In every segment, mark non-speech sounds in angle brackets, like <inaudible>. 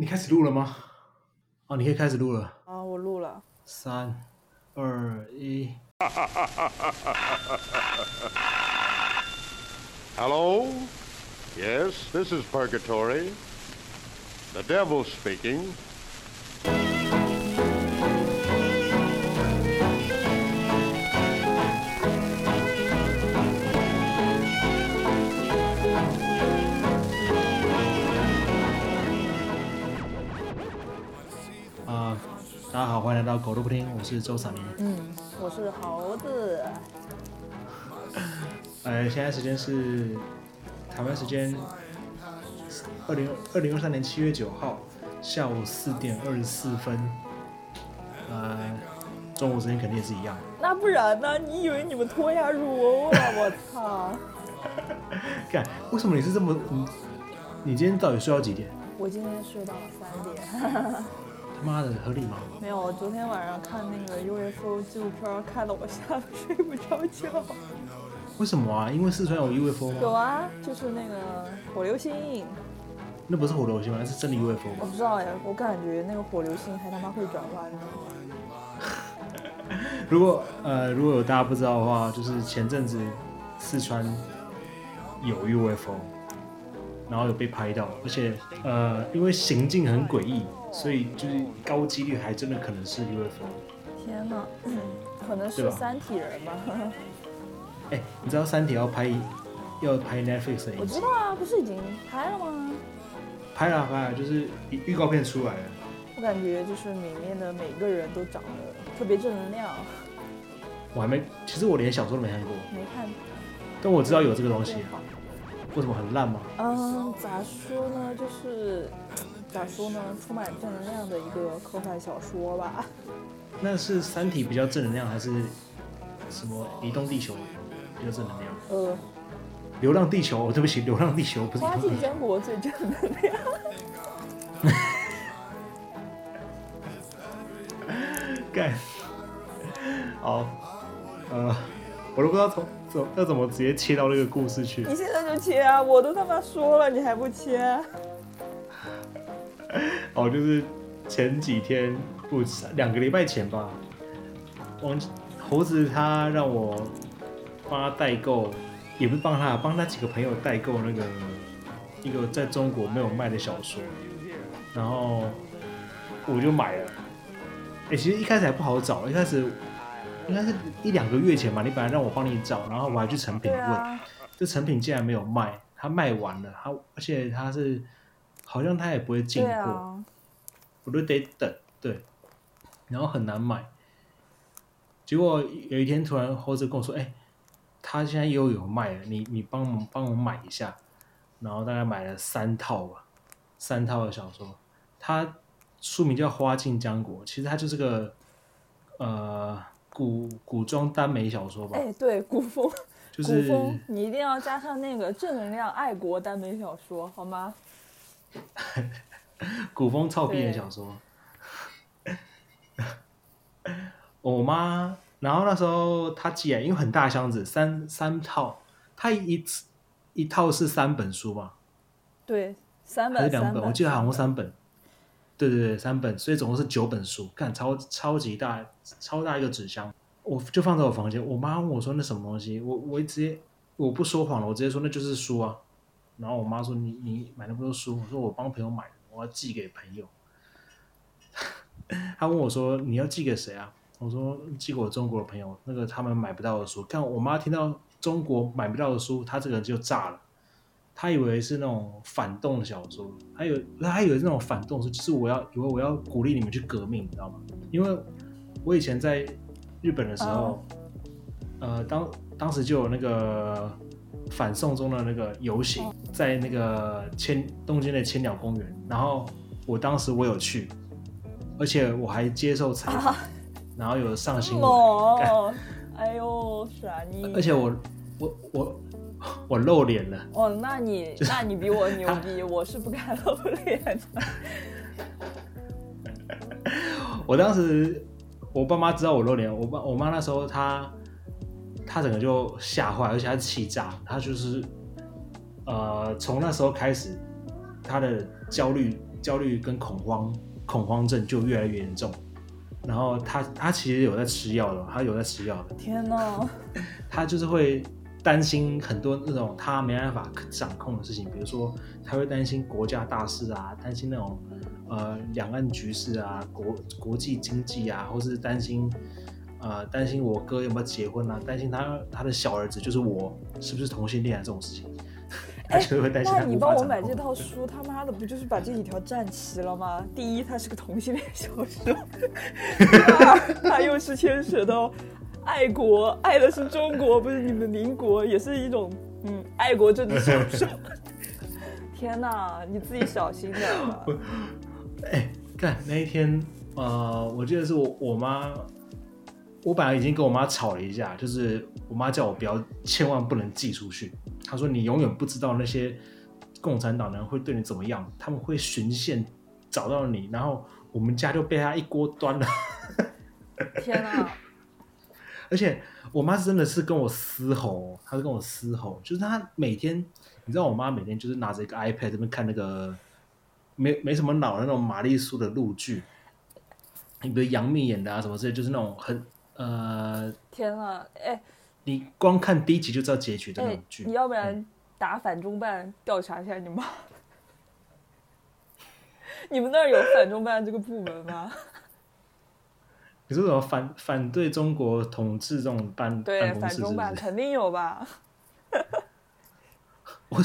你开始录了吗？哦，你可以开始录了。啊，我录了。三、二、一。Hello? Yes, this is Purgatory. The devil speaking. 大家好，欢迎来到狗都不听，我是周闪明。嗯，我是猴子。呃，现在时间是台湾时间二零二零二三年七月九号下午四点二十四分。呃，中午时间肯定也是一样。那不然呢？你以为你们脱亚入欧了？我操！<laughs> 看，为什么你是这么你你今天到底睡到几点？我今天睡到了三点。他妈的，合理吗？没有，我昨天晚上看那个 UFO 纪录片，看得我吓得睡不着觉。为什么啊？因为四川有 UFO 吗？有啊，就是那个火流星。那不是火流星吗？那是真的 UFO 吗？我不知道呀，我感觉那个火流星还他妈会转弯呢。如果呃，如果有大家不知道的话，就是前阵子四川有 UFO，然后有被拍到，而且呃，因为行径很诡异，所以就是高几率还真的可能是 UFO。天哪，<clears throat> 可能是三体人吧？<laughs> 哎、你知道《三体》要拍要拍 Netflix 的我知道啊，不是已经拍了吗？拍了拍了，就是预预告片出来了。我感觉就是里面的每个人都长得特别正能量，我还没，其实我连小说都没看过，没看。但我知道有这个东西为什么很烂吗？嗯，咋说呢？就是咋说呢？充满正能量的一个科幻小说吧。<laughs> 那是《三体》比较正能量，还是什么《移动地球》比较正能量？呃，《流浪地球》对不起，《流浪地球》不是花季江国最正能量。<laughs> 干。好，呃，我都不知道从怎要怎么直接切到那个故事去。你现在就切啊！我都他妈说了，你还不切？哦，就是前几天不两个礼拜前吧，王猴子他让我帮他代购，也不是帮他，帮他几个朋友代购那个一个在中国没有卖的小说，然后我就买了。哎、其实一开始还不好找，一开始应该是一两个月前吧，你本来让我帮你找，然后我还去成品问，啊，这成品竟然没有卖，他卖完了，他而且他是好像他也不会进货。啊，我都得等，对，然后很难买。结果有一天突然猴子跟我说：“哎、他现在又有卖了，你你帮忙帮我买一下。”然后大概买了三套吧，三套的小说。它书名叫《花尽江国》，其实它就是个呃古古装耽美小说吧，哎，对，古风，古就是风，你一定要加上那个正能量爱国耽美小说，好吗？<laughs> 古风操逼的小说。我妈，然后那时候她寄来，因为很大箱子，三三套，她一次一套是三本书吧，对，三本，还是两本？本，我记得好像三本。对对对，三本，所以总共是九本书，看超超级大，超大一个纸箱，我就放在我房间。我妈问我说那什么东西，我我直接我不说谎了，我直接说那就是书啊。然后我妈说你你买那么多书，我说我帮朋友买的，我要寄给朋友。<laughs> 她问我说你要寄给谁啊？我说寄给我中国的朋友，那个他们买不到的书。看我妈听到中国买不到的书，她这个人就炸了。她以为是那种反动的小说，还有她以为是那种反动书，就是我要以为我要鼓励你们去革命，你知道吗？因为我以前在日本的时候，呃，当当时就有那个反送中的那个游行，在那个千东京的千鸟公园，然后我当时我有去，而且我还接受采访，然后有上新闻，哦，哎呦，傻你！而且我我我我露脸了，哦，那你那你比我牛逼，<laughs> 我是不敢露脸的。我当时我爸妈知道我露脸，我爸我妈那时候她她整个就吓坏，而且她是气炸，他就是呃从那时候开始，他的焦虑焦虑跟恐慌恐慌症就越来越严重。然后他他其实有在吃药的，他有在吃药的，天哪！他就是会担心很多那种他没办法掌控的事情，比如说他会担心国家大事啊，担心那种呃两岸局势啊，国国际经济啊，或是担心呃担心我哥有没有结婚啊，担心他他的小儿子就是我是不是同性恋啊这种事情，他就会担心那你帮我买这。套书，他妈的不就是把这几条占齐了吗？第一，它是个同性恋小说；第二，它又是牵扯到爱国，爱的是中国，不是你们邻国，也是一种嗯爱国政治小说。<laughs> 天哪，你自己小心点吧。哎，干那一天，呃，我记得是我我妈，我本来已经跟我妈吵了一架，就是我妈叫我不要，千万不能寄出去。她说你永远不知道那些共产党人会对你怎么样，他们会循线找到你，然后我们家就被他一锅端了。<laughs> 天啊，<laughs> 而且我妈真的是跟我嘶吼哦，她是跟我嘶吼，就是她每天，你知道我妈每天就是拿着一个 iPad 这边看那个没没什么脑的那种玛丽苏的陆剧，你比如杨幂演的啊什么之类，就是那种很呃，天啊，哎你光看第一集就知道结局的那哎种，剧。你要不然打反中办调查一下你妈？<laughs> 你们那儿有反中办这个部门吗？<laughs> 你说什么反反对中国统治这种办对，反中？办肯定有吧？<laughs> 我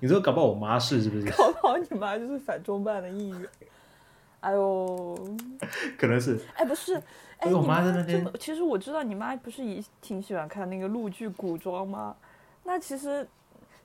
你说搞不好我妈是是不是？搞不好你妈就是反中办的一员。哎呦，<laughs> 可能是。哎，不是，哎，因为我你妈在那边，其实我知道你妈不是也挺喜欢看那个陆剧古装吗？那其实，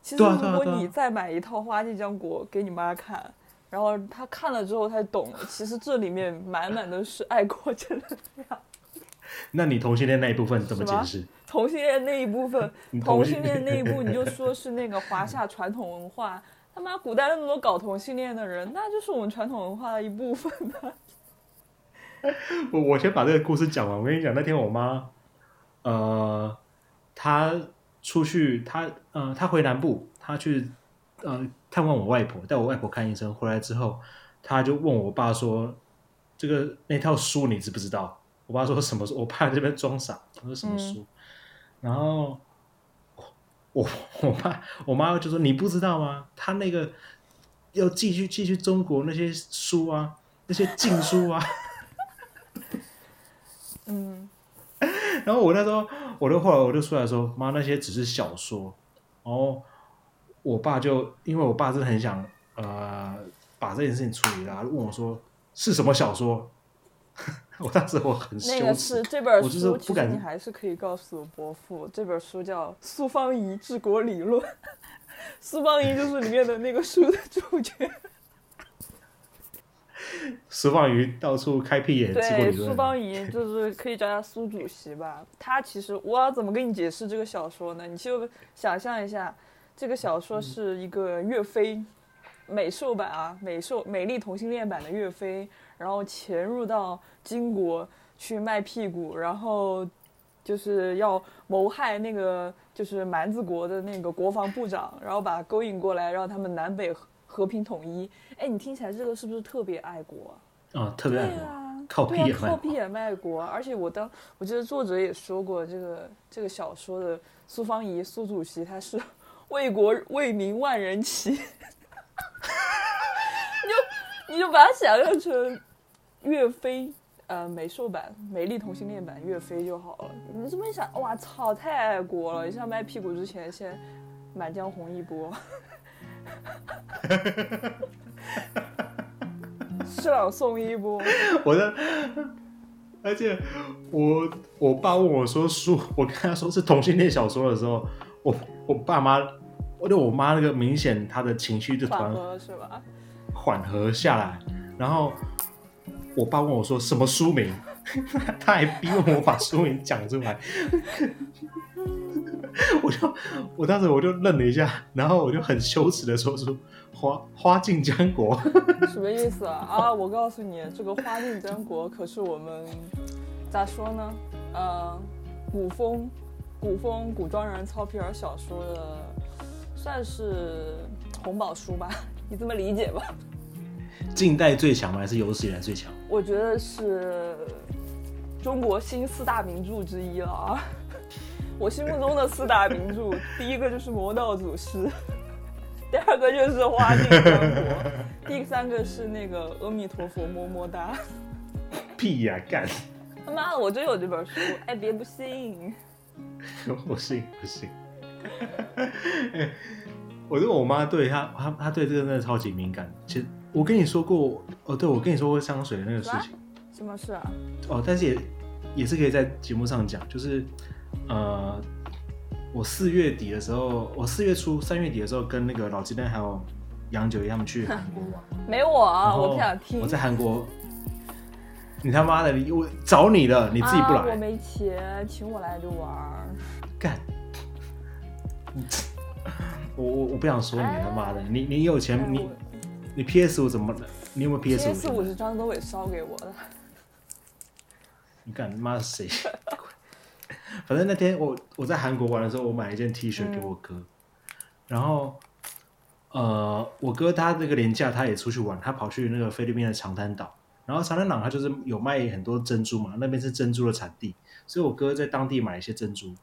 其实如果你再买一套《花季江国》给你妈看，然后她看了之后，她懂了，其实这里面满满的是爱国正能量。<laughs> 那你同性恋那一部分怎么解释？同性恋那一部分同性恋那一部，你就说是那个华夏传统文化。他妈，古代那么多搞同性恋的人，那就是我们传统文化的一部分 <laughs> 吧。我我先把这个故事讲完。我跟你讲，那天我妈，呃，她出去，她呃，她回南部，她去呃探望我外婆，带我外婆看医生。回来之后，她就问我爸说：“这个那套书你知不知道？”我爸说什么书？我爸在这边装傻，我说什么书？然后我 <laughs> 我爸我妈就说：“你不知道吗？他那个要继续继续中国那些书啊，那些禁书啊。<laughs> ”嗯，然后我那时候，我就后来我就出来说，妈，那些只是小说。然后我爸就因为我爸真的很想呃把这件事情处理了，问我说是什么小说？<laughs> 我当时我很那个是，这本我就是书，不敢其实你还是可以告诉伯父，这本书叫《苏方仪治国理论》，<laughs> 苏方仪就是里面的那个书的主角。<laughs> 苏方怡到处开辟野治国对，理论。苏方仪就是可以叫他苏主席吧。他其实我要怎么跟你解释这个小说呢？你就想象一下，这个小说是一个岳飞美兽版啊，美兽美丽同性恋版的岳飞，然后潜入到金国去卖屁股，然后就是要谋害那个就是蛮子国的那个国防部长，然后把他勾引过来，让他们南北和和平统一。哎，你听起来这个是不是特别爱国啊？啊、特别爱国，对啊，靠屁也卖靠屁也卖国啊！而且我当我记得作者也说过，这个这个小说的苏方仪苏主席他是为国为民万人骑，<laughs> 你就你就把他想象成岳飞。呃，美兽版、美丽同性恋版岳飞就好了。你这么一想，哇操，太爱国了！你像卖屁股之前，先《满江红》一波，诗朗诵一波。我的，而且我我爸问我说书，<laughs> 我跟他说是同性恋小说的时候，我我爸妈，我就我妈那个明显她的情绪就突缓然和是吧？缓和下来，然后我爸问我说什么书名，<laughs> 他还逼问我把书名讲出来，<laughs> 我就我当时我就愣了一下，然后我就很羞耻的说出花花尽江国，<laughs> 什么意思啊？啊，我告诉你，这个《花尽江国》可是我们咋说呢？呃，古风、古风古装人糙皮儿小说的，算是红宝书吧，你这么理解吧？近代最强吗？还是有史以来最强？我觉得是中国新四大名著之一了啊！<laughs> 我心目中的四大名著，第一个就是《魔道祖师》，<laughs> 第二个就是《花镜三国》，第三个是那个《阿弥陀佛么么哒》。屁呀、干！他妈的，我真有这本书，哎，别 <laughs> 不信。我信不信？哎我对我妈对她，她她对这个真的超级敏感。其实我跟你说过，哦，对我跟你说过香水的那个事情。什么事啊？哦，但是也也是可以在节目上讲，就是呃，我四月底的时候，我四月初三月底的时候，跟那个老鸡蛋还有杨九一他们去韩 <laughs> 国玩，没我我不想听。我在韩国，你他妈的，你我找你了，你自己不啊、我来，没钱，请我来就玩儿。干、<laughs> 我我我不想说你他妈的，你你有钱，你你 PS 五怎么了？你有没有 PS 五？PS 五是张德伟烧给我的。<laughs> 你干妈谁？<laughs> 反正那天我我在韩国玩的时候，我买了一件 T 恤给我哥，然后呃，我哥他那个年假他也出去玩，他跑去那个菲律宾的长滩岛，然后长滩岛他就是有卖很多珍珠嘛，那边是珍珠的产地，所以我哥在当地买一些珍珠，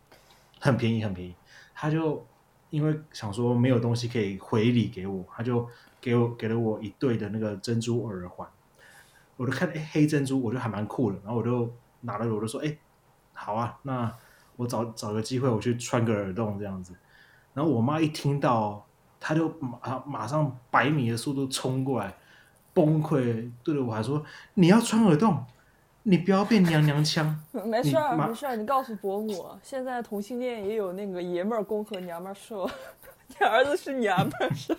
很便宜很便宜，他就因为想说没有东西可以回礼给我，他就给我给了我一对的那个珍珠耳环。我就看哎、诶黑珍珠，我觉得还蛮酷的，然后我就拿了，我就说哎、诶好啊，那我找找个机会我去穿个耳洞这样子。然后我妈一听到，她就马马上百米的速度冲过来，崩溃，对着我还说你要穿耳洞，你不要变娘娘腔。<laughs> 没事儿，没事儿，你告诉伯母，现在同性恋也有那个爷们儿攻和娘们儿受，<laughs> 你儿子是娘们儿受。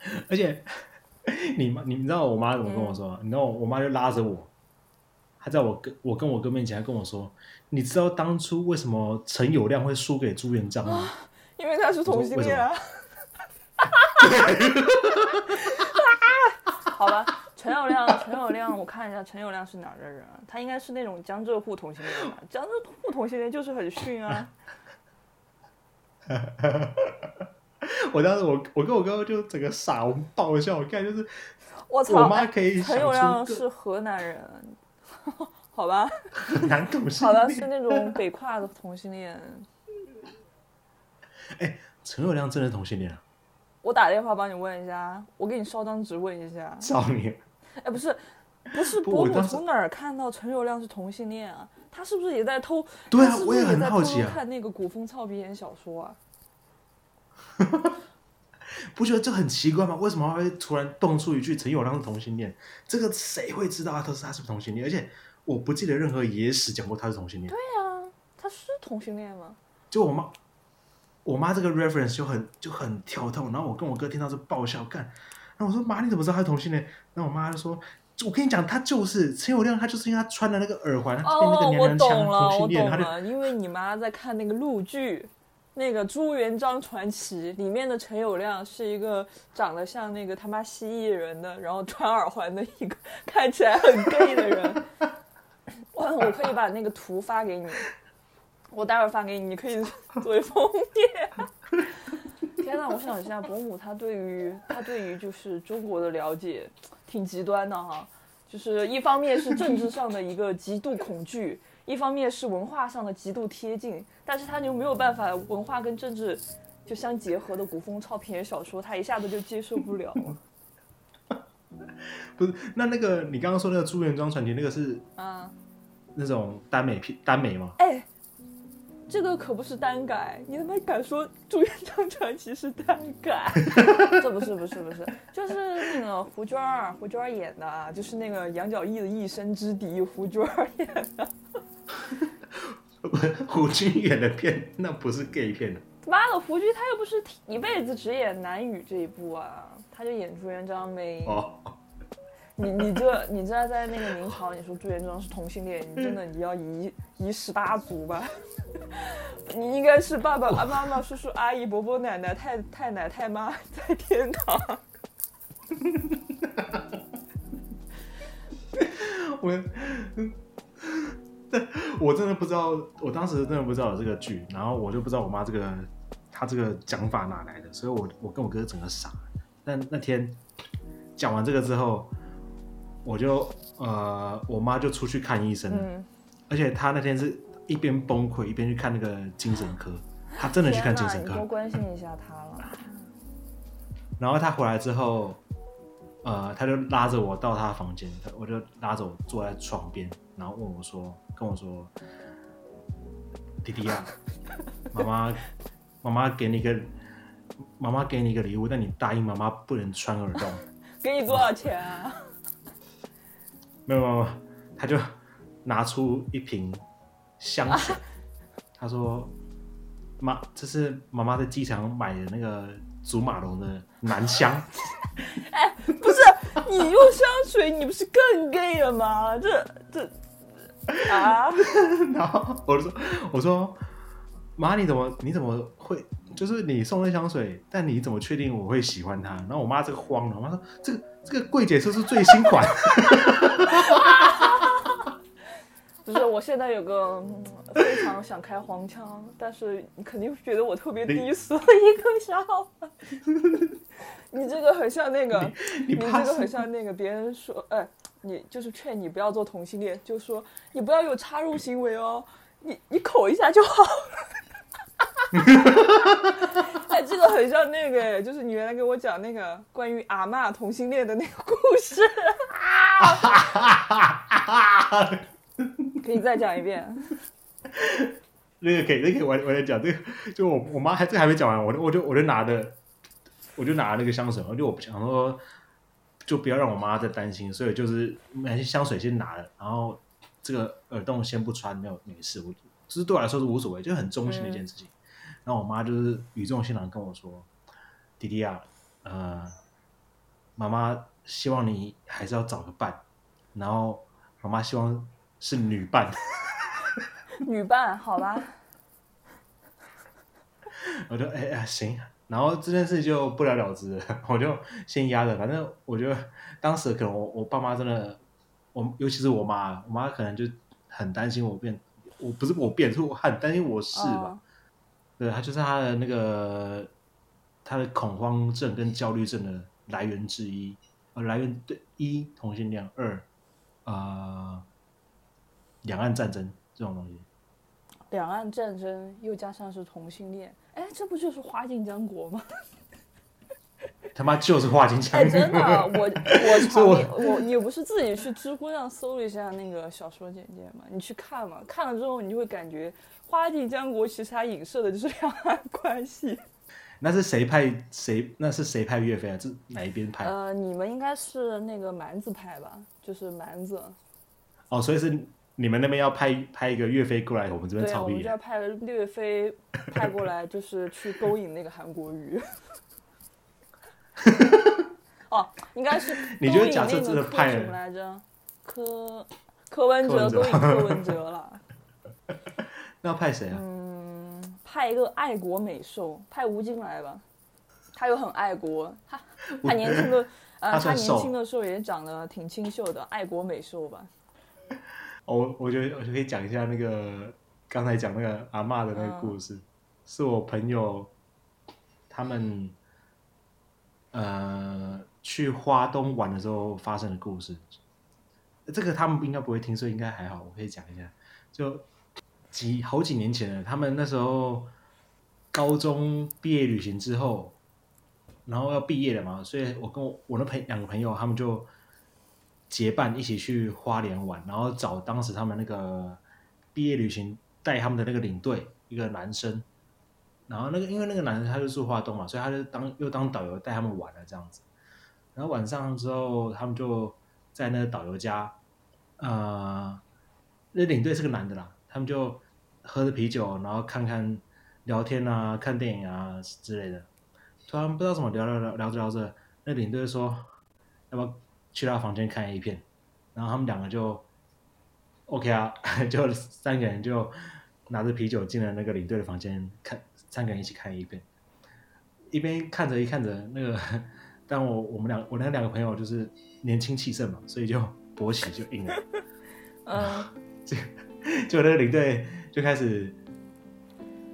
<laughs> 而且你妈，你知道我妈怎么跟我说吗？你知道我妈就拉着我，她在我跟我跟我哥面前，还跟我说：“你知道当初为什么陈友谅会输给朱元璋吗？”因为他是同性恋啊。<laughs> 好吧，陈友谅，陈友谅，我看一下陈友谅是哪儿的人啊？他应该是那种江浙沪同性恋吧？江浙沪同性恋就是很逊啊。<laughs> <laughs> 我当时我我跟我哥就整个傻，我们爆笑，我看就是我操！我妈可以陈友想出谅是河南人，<laughs> 好吧？<laughs> 男同性好的，是那种北跨的同性恋。哎陈友谅真的同性恋啊？我打电话帮你问一下，我给你烧张纸问一下。少年！哎，不是，不是伯母不我当时从哪儿看到陈友谅是同性恋啊？他是不是也在偷？对啊我也很好奇啊看那个古风操皮眼小说啊？<laughs> 不觉得这很奇怪吗？为什么会突然蹦出一句陈友谅是同性恋？这个谁会知道他他是他是同性恋？而且我不记得任何野史讲过他是同性恋。对啊，他是同性恋吗？就我妈，我妈这个 reference 就很就很跳痛，然后我跟我哥听到是爆笑，干，然后我说妈你怎么知道他是同性恋？然后我妈就说，我跟你讲，他就是陈友谅，他就是因为他穿的那个耳环，他变那个娘娘腔同性恋，他就因为你妈在看那个陆剧。那个《朱元璋传奇》里面的陈友谅是一个长得像那个他妈蜥蜴人的，然后穿耳环的一个看起来很 gay 的人。<laughs> 我我可以把那个图发给你，我待会儿发给你，你可以作为封面。<laughs> 天呐，我想一下，伯母她对于她对于就是中国的了解挺极端的哈，就是一方面是政治上的一个极度恐惧，一方面是文化上的极度贴近，但是他就没有办法文化跟政治就相结合的古风超篇小说，他一下子就接受不了。<laughs> 不是那那个你刚刚说那个朱元璋传奇那个是啊，那种耽美片耽美吗？哎，这个可不是耽改，你他妈敢说《朱元璋传奇》是耽改？<laughs> 这不是不是不是，就是那个胡娟儿，胡娟儿演的啊，就是那个杨角翼的一生之敌，胡娟儿演的。<laughs> 胡军演的片那不是 gay 片的，妈的，胡军他又不是一辈子只演男语这一部啊，他就演朱元璋呗。哦，你你这你这在那个明朝，你说朱元璋是同性恋，你真的你要移移十八族吧？<laughs> 你应该是爸爸、啊妈妈、叔叔、阿姨、伯伯、奶奶、太太奶、太妈在天堂。<laughs> 我，<laughs> 我真的不知道，我当时真的不知道有这个剧，然后我就不知道我妈这个她这个讲法哪来的，所以我我跟我哥整个傻。但那天讲完这个之后，我就呃，我妈就出去看医生，嗯，而且她那天是一边崩溃一边去看那个精神科，她真的去看精神天哪你多。关心一下她了。然后她回来之后，呃，他就拉着我到他房间，他我就拉着我坐在床边，然后问我说，跟我说，弟弟啊，<laughs> 妈妈，妈妈给你个，妈妈给你一个礼物，但你答应妈妈不能穿耳洞。<laughs> 给你多少钱啊？没有没有，没有他就拿出一瓶香水，<laughs> 他说：“妈，这是妈妈在机场买的那个祖马龙的男香。<laughs> 哎不是你用香水，你不是更 gay 了吗？这这啊，” <laughs> 然后我就说：“我说妈，你怎么你怎么会？就是你送的香水，但你怎么确定我会喜欢它？”然后我妈这个慌了，我妈说：“这个这个柜姐是不是最新款。<laughs> 不是，我现在有个、嗯非常想开黄腔，但是你肯定觉得我特别低俗的一个笑话。<laughs> 你这个很像那个，你这个很像那个别人说，哎，你就是劝你不要做同性恋，就说你不要有插入行为哦，你你口一下就好了。<laughs> 哎，这个很像那个，就是你原来给我讲那个关于阿嬷同性恋的那个故事，<laughs> 可以再讲一遍。<laughs> 那个可以，那个可以晚晚点讲。这个就我我妈还这个还没讲完，我就我就我就拿的，我就拿那个香水，我就我不想说，就不要让我妈再担心，所以就是买些香水先拿了，然后这个耳洞先不穿，没有没事，我就是对我来说是无所谓，就很中性的一件事情。然后我妈就是语重心长跟我说：“弟弟啊，呃，妈妈希望你还是要找个伴，然后妈妈希望是女伴。<laughs> ”女伴，好吧，<laughs> 我就哎呀行，然后这件事就不了了之了，<laughs> 我就先压着。反正我觉得当时可能我我爸妈真的，我尤其是我妈，我妈可能就很担心我变，我不是我变，是我很担心我是吧？嗯对，她就是她的那个她的恐慌症跟焦虑症的来源之一，呃，来源对一同性恋，二呃两岸战争这种东西。两岸战争又加上是同性恋，哎，这不就是花镜江国吗？<laughs> 他妈就是画金枪哎，，真的，<laughs> 我我所以我我你不是自己去知乎上搜了一下那个小说简介吗？你去看嘛，看了之后你就会感觉花镜江国其实它影射的就是两岸关系。<laughs> 那是谁派谁？那是谁派岳飞啊？这哪一边派？呃，你们应该是那个蛮子派吧？就是蛮子，哦，所以是你们那边要派派一个岳飞过来，我们这边对啊，草壁我们就要派岳飞派过来，就是去勾引那个韩国瑜。<laughs> 哦，应该是 <laughs> 你觉得假设那个柯真的派什么来着？柯柯文哲勾引柯文哲了。<laughs> 那要派谁啊？嗯，派一个爱国美兽，派吴京来吧。他又很爱国，他他年轻的呃，他年轻的时候也长得挺清秀的，爱国美兽吧。哦我我觉得我就可以讲一下那个刚才讲那个阿嬷的那个故嗯事，是我朋友他们呃去花东玩的时候发生的故事。这个他们应该不会听，所以应该还好，我可以讲一下。就几好几年前了，他们那时候高中毕业旅行之后，然后要毕业了嘛，所以我跟我我的朋两个朋友，他们就结伴一起去花莲玩，然后找当时他们那个毕业旅行带他们的那个领队一个男生，然后那个因为那个男生他就住花东嘛，所以他就当又当导游带他们玩了这样子。然后晚上之后，他们就在那个导游家，呃，那领队是个男的啦，他们就喝着啤酒，然后看看聊天啊，看电影啊之类的。突然不知道怎么聊聊聊聊着聊着，那领队说要不要去他房间看 A 片，然后他们两个就 OK 啊，<laughs> 就三个人就拿着啤酒进了那个领队的房间看，三个人一起看 A 片，一边看着一看着那个，但我我们两我那两个朋友就是年轻气盛嘛，所以就勃起就硬了。<laughs> 嗯，就那个领队就开始，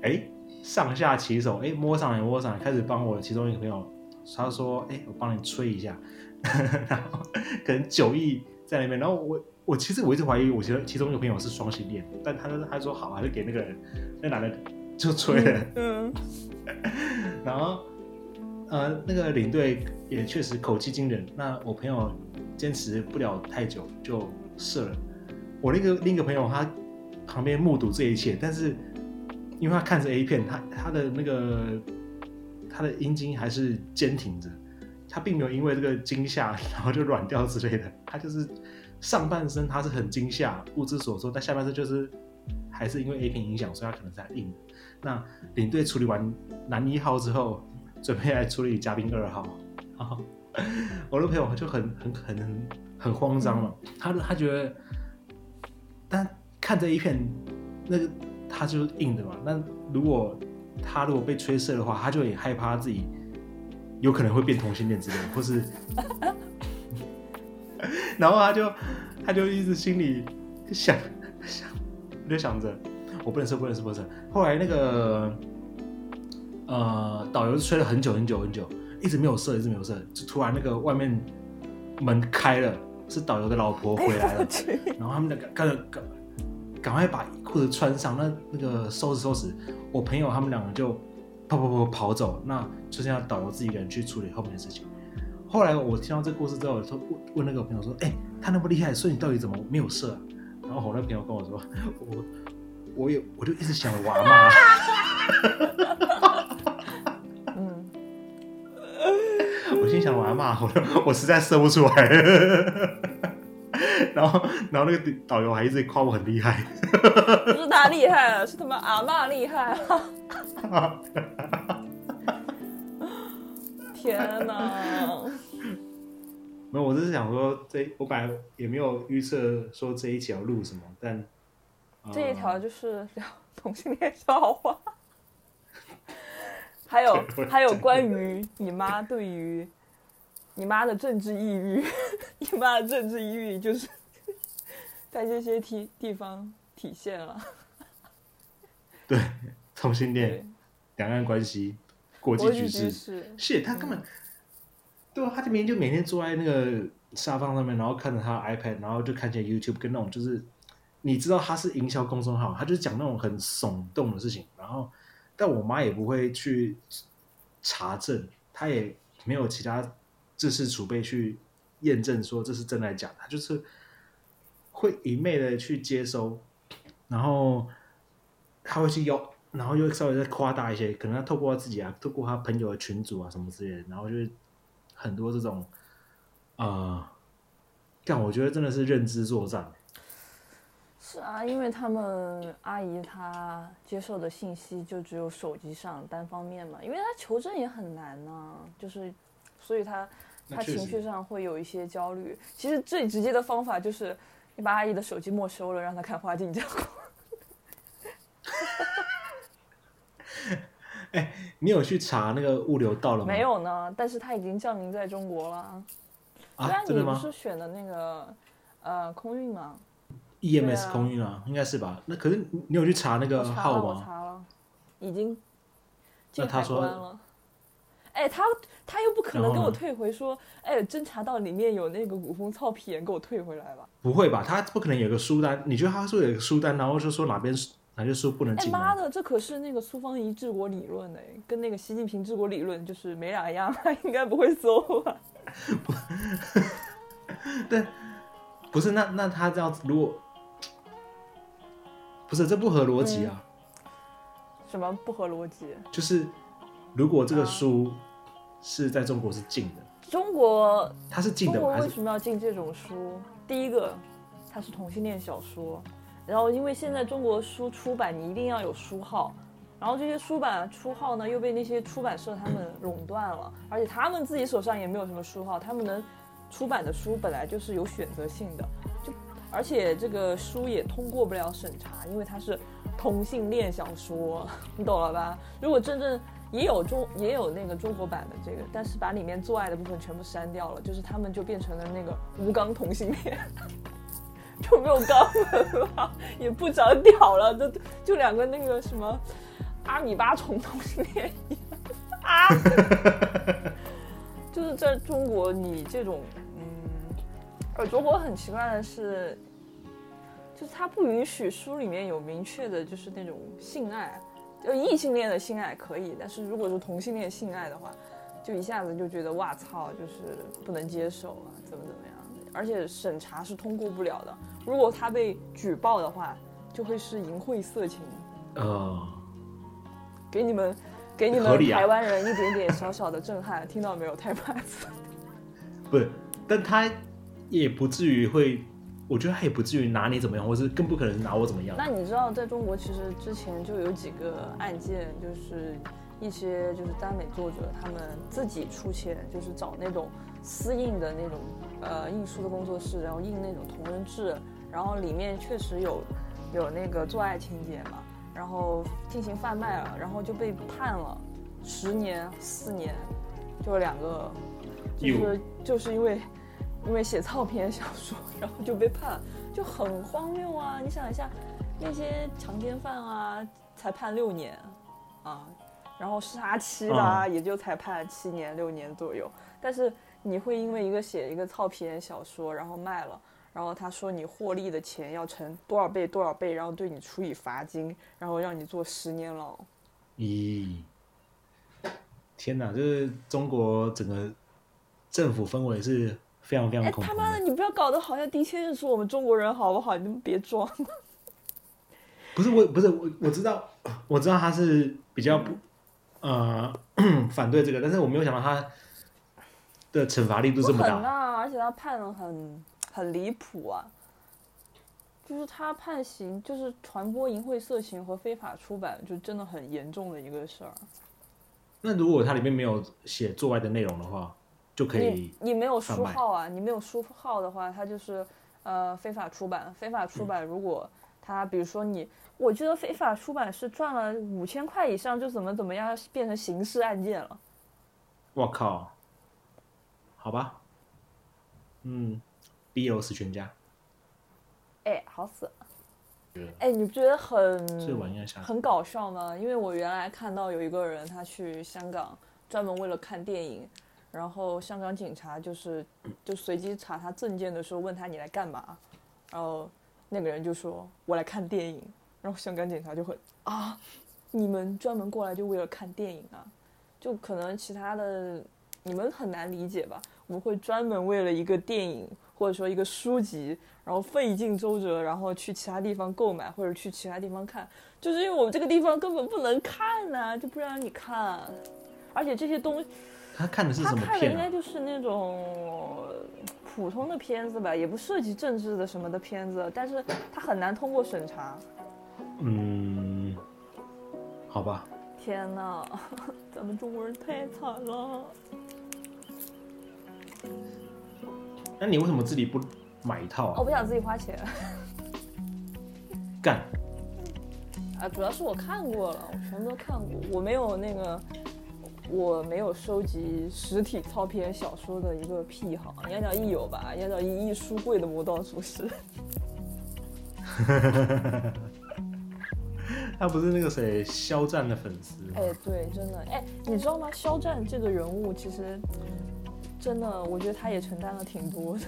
哎，上下其手，哎，摸上来摸上来，开始帮我其中一个朋友，他说，哎，我帮你吹一下，<laughs> 然后可能九亿在那边，然后我我其实我一直怀疑，我觉得其中一个朋友是双性恋，但他他说好，还是给那个人那男的就吹了，嗯，<laughs> 然后呃那个领队也确实口气惊人，那我朋友坚持不了太久就射了，我那个另一个朋友他旁边目睹这一切，但是因为他看着 A 片，他他的那个他的阴茎还是坚挺着，他并没有因为这个惊吓然后就软掉之类的，他就是上半身他是很惊吓不知所措，但下半身就是还是因为 A 片影响，所以他可能才硬。那领队处理完男一号之后，准备来处理嘉宾二号，我的朋友就很很很很慌张嘛，他他觉得，但看这一片，那个他就是硬的嘛。那如果他如果被吹射的话，他就也害怕自己有可能会变同性恋之类的，或是，<laughs> 然后他就他就一直心里想想，就想着我不能射，不能射，不能射。后来那个呃导游吹了很久很久很久，一直没有射，一直没有射，就突然那个外面门开了，是导游的老婆回来了，<laughs> 然后他们两个赶赶赶快把裤子穿上，那那个收拾收拾，我朋友他们两个就跑跑跑跑走，那就剩下导游自己一个人去处理后面的事情。后来我听到这个故事之后，说问问那个朋友说：“哎、他那么厉害，所以你到底怎么没有射、啊？”然后我那朋友跟我说：“我我有我就一直想我阿妈，嗯，<laughs> 我心想我阿妈，我我实在射不出来。”然后然后那个导游还一直夸我很厉害。不是他厉害了，是他妈阿嬷厉害啊！天哪！没有，我只是想说这我本来也没有预测说这一条路什么，但、呃这一条就是聊同性恋笑话，<laughs> 还有还有关于你妈对于你妈的政治抑郁，<laughs> 你妈的政治抑郁就是 <laughs> 在这些地地方体现了。对同性对。恋、，两岸关系、国际局势，是他根本，对啊，他这边就每天坐在那个沙发上面，然后看着他的 iPad，然后就看见 YouTube 跟那种就是，你知道他是营销公众号，他就是讲那种很耸动的事情，然后，但我妈也不会去查证，他也没有其他知识储备去验证说这是真的假的，就是会一昧的去接收，然后他会去要，然后又稍微再夸大一些，可能他透过他自己啊，透过他朋友的群组啊什么之类的，然后就是很多这种，呃，但我觉得真的是认知作战。是啊，因为他们阿姨她接受的信息就只有手机上单方面嘛，因为她求证也很难呢、就是，所以她她那确实情绪上会有一些焦虑。其实最直接的方法就是你把阿姨的手机没收了，让她看花镜讲。<laughs> 你有去查那个物流到了吗？没有呢，但是它已经降临在中国了。对啊，真的吗你不是选的那个呃空运吗？？EMS 空运啊，应该是吧？那可是你你有去查那个号吗？查了，已经进海那他说关了。哎，他他又不可能给我退回说，哎，侦查到里面有那个古风糙皮炎，给我退回来吧。不会吧？他不可能有个书单？你觉得他说有个书单，然后就说哪边哪些书不能哎进哎？妈的，这可是那个苏方仪治国理论哎，跟那个习近平治国理论就是没两样，<laughs> 他应该不会搜吧？<laughs> 不是，那那他这样子，如果不是这不合逻辑啊？什么不合逻辑？就是如果这个啊书是在中国是禁的，中国它是禁的吗？中国为什么要禁这种书？第一个，它是同性恋小说，然后因为现在中国书出版你一定要有书号，然后这些书版书号呢又被那些出版社他们垄断了，而且他们自己手上也没有什么书号，他们能出版的书本来就是有选择性的，就而且这个书也通过不了审查，因为它是同性恋小说，你懂了吧？如果真正也有中也有那个中国版的这个，但是把里面做爱的部分全部删掉了，就是他们就变成了那个无肛同性恋，<laughs> 就没有肛门了，也不长屌了，就就两个那个什么阿米巴虫同性恋一样。啊，<laughs> 就是在中国，你这种，嗯，而中国很奇怪的是，就是它不允许书里面有明确的，就是那种性爱，就异性恋的性爱可以，但是如果是同性恋性爱的话，就一下子就觉得哇操，就是不能接受啊，怎么怎么样，而且审查是通过不了的。如果他被举报的话，就会是淫秽色情。呃，给你们，给你们台湾人一点点小小的震撼，听到没有，太盘子？<laughs> 不是，但他也不至于会，我觉得他也不至于拿你怎么样，或是更不可能拿我怎么样。那你知道，在中国其实之前就有几个案件，就是一些就是耽美作者他们自己出钱，就是找那种私印的那种呃印书的工作室，然后印那种同人志，然后里面确实有有那个做爱情节嘛，然后进行贩卖了，然后就被判了十年、四年，就两个，就是就是因为因为写糙篇小说，然后就被判，就很荒谬啊！你想一下，那些强奸犯啊，才判六年啊，然后杀妻的啊，也就才判七年六年左右。但是你会因为一个写一个糙篇小说，然后卖了，然后他说你获利的钱要乘多少倍多少倍，然后对你处以罚金，然后让你坐十年牢。咦，天哪，就是中国整个政府氛围是非常非常哎，恐怖他妈的，你不要搞得好像的确认识我们中国人好不好？你们别装。不是我，不是我，我知道，我知道他是比较不呃 <clears throat> 反对这个，但是我没有想到他的惩罚力度这么大。不狠啊，而且他判的很很离谱啊，就是他判刑，就是传播淫秽色情和非法出版，就真的很严重的一个事儿。那如果它里面没有写做爱的内容的话，就可以你你没有书号啊，你没有书号的话，它就是呃非法出版。非法出版，如果他比如说你，我觉得非法出版是赚了五千块以上就怎么怎么样变成刑事案件了。我靠，好吧，嗯，BL 死全家，哎，好死！哎，你不觉得很很搞笑吗？因为我原来看到有一个人，他去香港专门为了看电影，然后香港警察就是就随机查他证件的时候问他你来干嘛，然后那个人就说我来看电影，然后香港警察就很啊，你们专门过来就为了看电影啊？就可能其他的你们很难理解吧？我们会专门为了一个电影或者说一个书籍，然后费尽周折，然后去其他地方购买或者去其他地方看，就是因为我们这个地方根本不能看呐、就不让你看。而且这些东西，他看的是什么他看的应该？就是那种呃普通的片子吧，也不涉及政治的什么的片子，但是他很难通过审查。嗯，好吧，天呐，<laughs> 咱们中国人太惨了。那你为什么自己不买一套啊？我不想自己花钱干，啊，主要是我看过了，我全部都看过，我没有那个，我没有收集实体操篇小说的一个癖好。杨角一有吧？杨角一一书柜的魔道祖师。<laughs> 他不是那个谁肖战的粉丝？哎，对，真的，哎，你知道吗？肖战这个人物其实真的，我觉得他也承担了挺多的。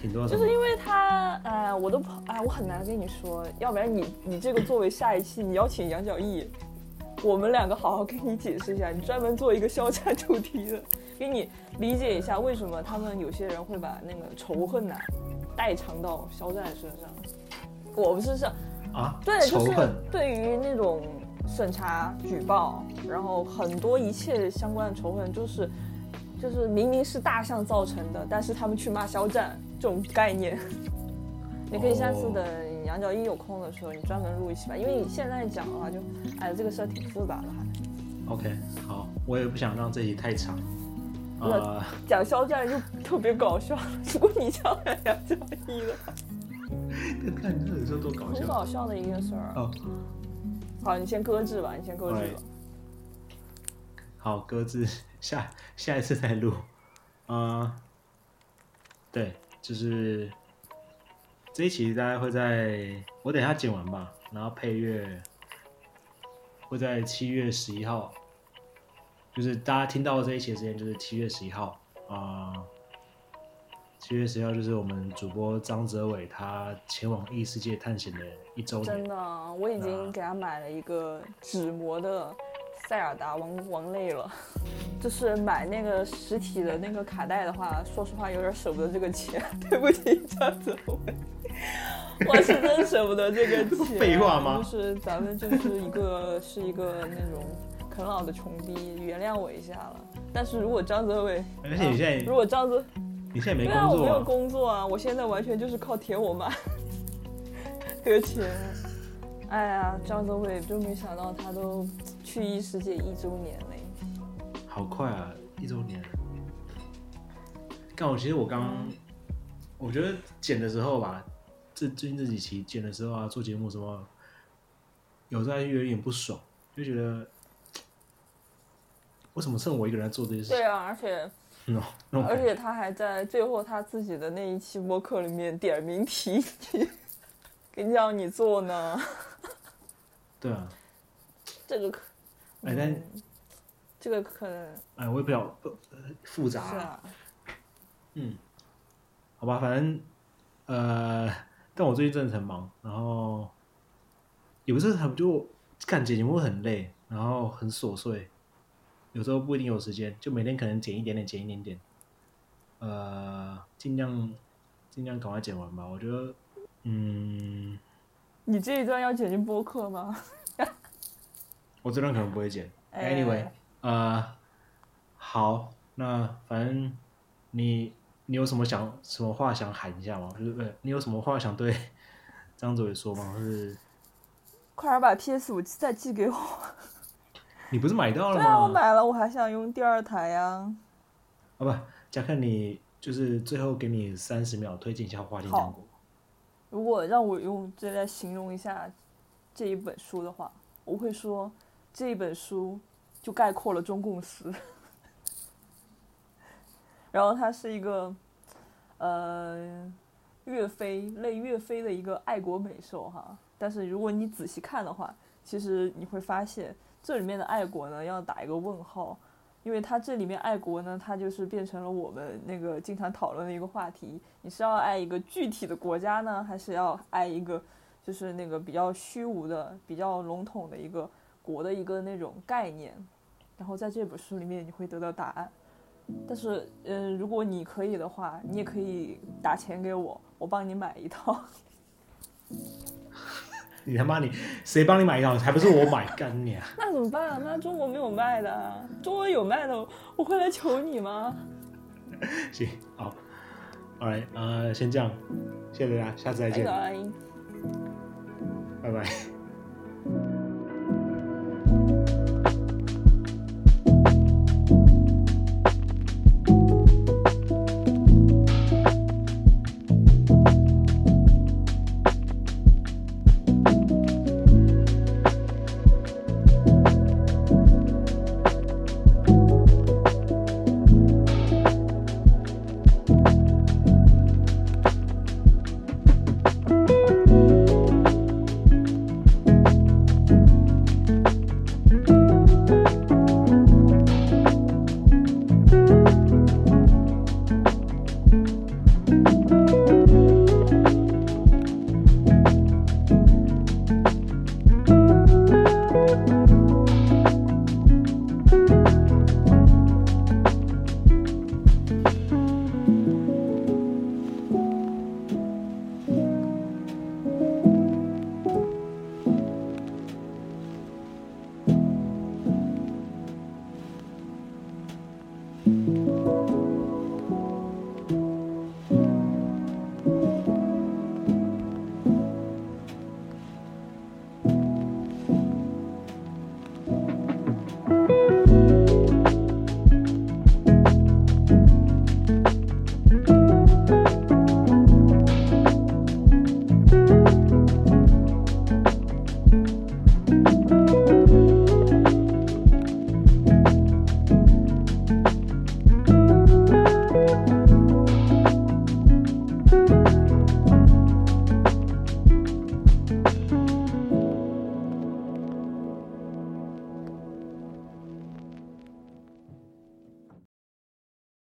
挺多什么就是因为他，哎，我都跑，哎，我很难跟你说，要不然你你这个作为下一期你邀请杨角毅，我们两个好好跟你解释一下，你专门做一个肖战主题的，给你理解一下为什么他们有些人会把那个仇恨呐、代偿到肖战身上。我不是这，啊？对，就是，对于那种审查、举报，然后很多一切相关的仇恨，就是就是明明是大象造成的，但是他们去骂肖战这种概念。<laughs> 你可以下次等杨角一有空的时候，你专门录一期吧，因为你现在讲的话就，哎，这个事儿挺复杂的还。OK，好，我也不想让这集太长。那呃，讲肖战就特别搞笑，<laughs> 如果你讲杨角一的话，看你这候多搞笑很。搞笑的一个事儿。哦，好，你先搁置吧，你先搁置吧。好，搁置，下下一次再录。呃，对，就是这一期大概会在我等一下剪完吧，然后配乐会在七月十一号就是大家听到这一期的时间就是七月十一号啊，七、月十一号就是我们主播张泽伟他前往异世界探险的一周年。真的，我已经给他买了一个纸模的塞尔达王王类了。<laughs> 就是买那个实体的那个卡带的话，说实话有点舍不得这个钱，对不起张泽伟，<laughs> 我是真舍不得这个钱。<laughs> 废话吗就是咱们就是一个是一个那种啃老的穷逼，原谅我一下了。但是如果张泽伟，而且你现在如果张泽，你现在没对啊，我没有工作啊，工作啊，我现在完全就是靠舔我妈 <laughs> 得钱。哎呀，张泽伟就没想到他都去异世界一周年嘞。好快啊，一周年。但我其实我刚，我觉得剪的时候吧，这最近这几期剪的时候啊，做节目什么，有在有点不爽，就觉得为什么剩我一个人在做这些事情？对？啊，而且 <laughs> 而且他还在最后他自己的那一期播客里面点名提你，跟让你做呢，<laughs> 对啊，这个可，哎，但嗯这个可能哎，我也不晓不呃复杂、是啊，嗯，好吧，反正呃，但我最近真的很忙，然后也不是很就干剪节目很累，然后很琐碎，有时候不一定有时间，就每天可能剪一点点，剪一点点，呃，尽量尽量赶快剪完吧。我觉得，嗯，你这一段要剪进播客吗？<laughs> 我这段可能不会剪。哎 Anyway，呃，好，那反正你你有什么想什么话想喊一下吗？就是呃，你有什么话想对 <laughs> 张哲伟说吗？就是快点把 PS 五再寄给我。<laughs> 你不是买到了吗对啊，我？买了，我还想用第二台呀、啊不，加克你就是最后给你三十秒推荐一下《花田好江国》。如果让我用这来形容一下这一本书的话，我会说这一本书就概括了中共史。然后它是一个呃岳飞类岳飞的一个爱国美兽哈，但是如果你仔细看的话，其实你会发现这里面的爱国呢要打一个问号，因为它这里面爱国呢，它就是变成了我们那个经常讨论的一个话题：你是要爱一个具体的国家呢，还是要爱一个就是那个比较虚无的、比较笼统的一个国的一个那种概念？然后在这本书里面你会得到答案。但是，嗯、如果你可以的话，你也可以打钱给我，我帮你买一套。<laughs> 你他妈你谁帮你买一套？还不是我买，干你啊！那怎么办啊？那中国没有卖的啊，中国有卖的，我会来求你吗？<laughs> 行，好，Alright，呃，先这样，谢谢大家，下次再见，拜拜。拜拜。